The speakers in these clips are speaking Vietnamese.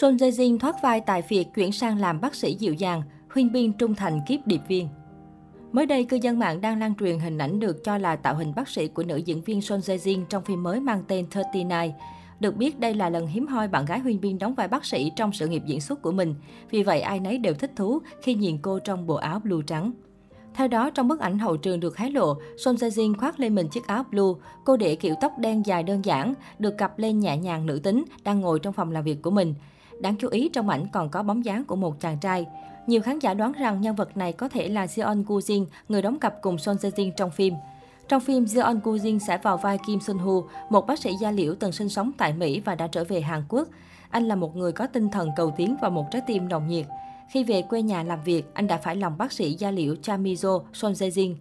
Son Jae Jin thoát vai tài Việt chuyển sang làm bác sĩ dịu dàng, Huyên binh trung thành kiếp điệp viên. Mới đây, cư dân mạng đang lan truyền hình ảnh được cho là tạo hình bác sĩ của nữ diễn viên Son Jae Jin trong phim mới mang tên 39. Được biết đây là lần hiếm hoi bạn gái Huyên Viên đóng vai bác sĩ trong sự nghiệp diễn xuất của mình. Vì vậy ai nấy đều thích thú khi nhìn cô trong bộ áo blue trắng. Theo đó, trong bức ảnh hậu trường được hé lộ, Son Jae Jin khoác lên mình chiếc áo blue. Cô để kiểu tóc đen dài đơn giản, được cặp lên nhẹ nhàng nữ tính, đang ngồi trong phòng làm việc của mình. Đáng chú ý trong ảnh còn có bóng dáng của một chàng trai. Nhiều khán giả đoán rằng nhân vật này có thể là Seon Gu Jin, người đóng cặp cùng Son Se Jin trong phim. Trong phim, Jeon Gu Jin sẽ vào vai Kim Sun Hu, một bác sĩ da liễu từng sinh sống tại Mỹ và đã trở về Hàn Quốc. Anh là một người có tinh thần cầu tiến và một trái tim nồng nhiệt. Khi về quê nhà làm việc, anh đã phải lòng bác sĩ da liễu Cha Mizo Son Se Jin.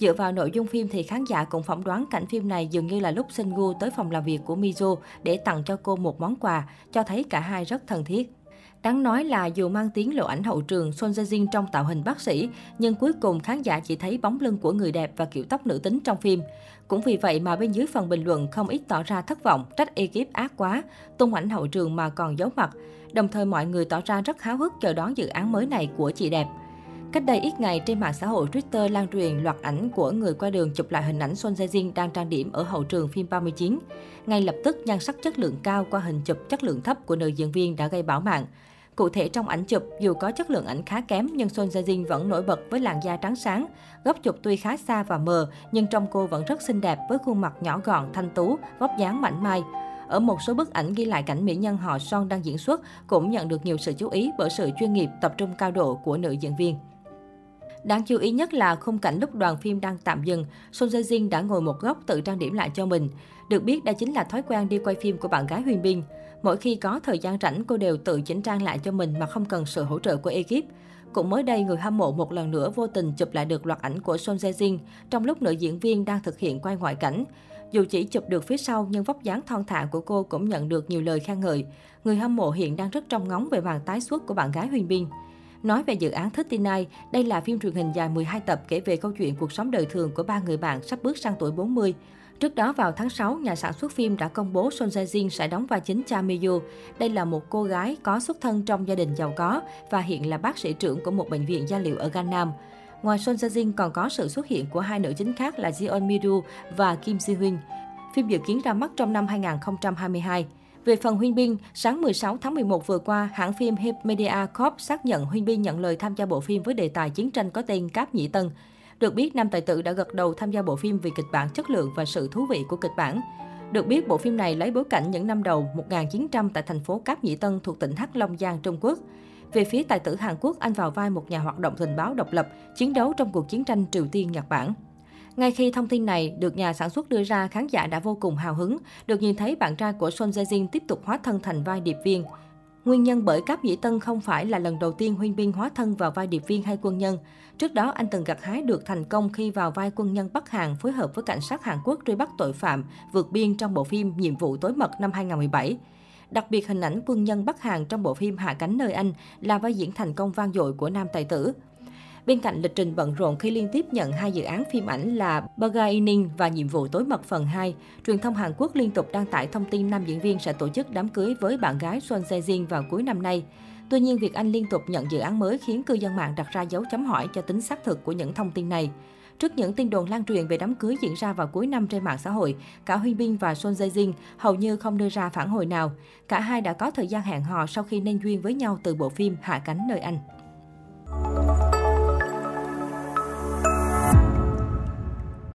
Dựa vào nội dung phim thì khán giả cũng phỏng đoán cảnh phim này dường như là lúc Gu tới phòng làm việc của Mizo để tặng cho cô một món quà, cho thấy cả hai rất thân thiết. Đáng nói là dù mang tiếng lộ ảnh hậu trường Son Jae Jin trong tạo hình bác sĩ, nhưng cuối cùng khán giả chỉ thấy bóng lưng của người đẹp và kiểu tóc nữ tính trong phim. Cũng vì vậy mà bên dưới phần bình luận không ít tỏ ra thất vọng, trách ekip ác quá, tung ảnh hậu trường mà còn giấu mặt. Đồng thời mọi người tỏ ra rất háo hức chờ đón dự án mới này của chị đẹp. Cách đây ít ngày, trên mạng xã hội Twitter lan truyền loạt ảnh của người qua đường chụp lại hình ảnh Son Jae Jin đang trang điểm ở hậu trường phim 39. Ngay lập tức, nhan sắc chất lượng cao qua hình chụp chất lượng thấp của nữ diễn viên đã gây bão mạng. Cụ thể trong ảnh chụp, dù có chất lượng ảnh khá kém nhưng Son Jae Jin vẫn nổi bật với làn da trắng sáng. Góc chụp tuy khá xa và mờ, nhưng trong cô vẫn rất xinh đẹp với khuôn mặt nhỏ gọn, thanh tú, vóc dáng mảnh mai. Ở một số bức ảnh ghi lại cảnh mỹ nhân họ Son đang diễn xuất cũng nhận được nhiều sự chú ý bởi sự chuyên nghiệp tập trung cao độ của nữ diễn viên. Đáng chú ý nhất là khung cảnh lúc đoàn phim đang tạm dừng, Son Jae Jin đã ngồi một góc tự trang điểm lại cho mình. Được biết đây chính là thói quen đi quay phim của bạn gái Huyền Bin. Mỗi khi có thời gian rảnh, cô đều tự chỉnh trang lại cho mình mà không cần sự hỗ trợ của ekip. Cũng mới đây, người hâm mộ một lần nữa vô tình chụp lại được loạt ảnh của Son Jae Jin trong lúc nữ diễn viên đang thực hiện quay ngoại cảnh. Dù chỉ chụp được phía sau nhưng vóc dáng thon thả của cô cũng nhận được nhiều lời khen ngợi. Người hâm mộ hiện đang rất trong ngóng về màn tái xuất của bạn gái Huyền Bin. Nói về dự án Thích Tin Ai, đây là phim truyền hình dài 12 tập kể về câu chuyện cuộc sống đời thường của ba người bạn sắp bước sang tuổi 40. Trước đó vào tháng 6, nhà sản xuất phim đã công bố Son Jae Jin sẽ đóng vai chính Cha Miyu. Đây là một cô gái có xuất thân trong gia đình giàu có và hiện là bác sĩ trưởng của một bệnh viện da liệu ở Gangnam. Ngoài Son Jae Jin còn có sự xuất hiện của hai nữ chính khác là Jeon Miru và Kim Si-hyun. Phim dự kiến ra mắt trong năm 2022. Về phần Huyên Bin, sáng 16 tháng 11 vừa qua, hãng phim Hip Media Corp xác nhận Huyên Bin nhận lời tham gia bộ phim với đề tài chiến tranh có tên Cáp Nhĩ Tân. Được biết, nam tài tử đã gật đầu tham gia bộ phim vì kịch bản chất lượng và sự thú vị của kịch bản. Được biết, bộ phim này lấy bối cảnh những năm đầu 1900 tại thành phố Cáp Nhĩ Tân thuộc tỉnh Hắc Long Giang, Trung Quốc. Về phía tài tử Hàn Quốc, anh vào vai một nhà hoạt động tình báo độc lập, chiến đấu trong cuộc chiến tranh Triều Tiên-Nhật Bản. Ngay khi thông tin này được nhà sản xuất đưa ra, khán giả đã vô cùng hào hứng, được nhìn thấy bạn trai của Son Jae Jin tiếp tục hóa thân thành vai điệp viên. Nguyên nhân bởi Cáp Nhĩ Tân không phải là lần đầu tiên Huyên Bin hóa thân vào vai điệp viên hay quân nhân. Trước đó, anh từng gặt hái được thành công khi vào vai quân nhân Bắc Hàn phối hợp với cảnh sát Hàn Quốc truy bắt tội phạm vượt biên trong bộ phim Nhiệm vụ tối mật năm 2017. Đặc biệt hình ảnh quân nhân Bắc Hàn trong bộ phim Hạ cánh nơi Anh là vai diễn thành công vang dội của nam tài tử. Bên cạnh lịch trình bận rộn khi liên tiếp nhận hai dự án phim ảnh là Burger và Nhiệm vụ tối mật phần 2, truyền thông Hàn Quốc liên tục đăng tải thông tin nam diễn viên sẽ tổ chức đám cưới với bạn gái Son Jae Jin vào cuối năm nay. Tuy nhiên, việc anh liên tục nhận dự án mới khiến cư dân mạng đặt ra dấu chấm hỏi cho tính xác thực của những thông tin này. Trước những tin đồn lan truyền về đám cưới diễn ra vào cuối năm trên mạng xã hội, cả Huy Bin và Son Jae Jin hầu như không đưa ra phản hồi nào. Cả hai đã có thời gian hẹn hò sau khi nên duyên với nhau từ bộ phim Hạ cánh nơi Anh.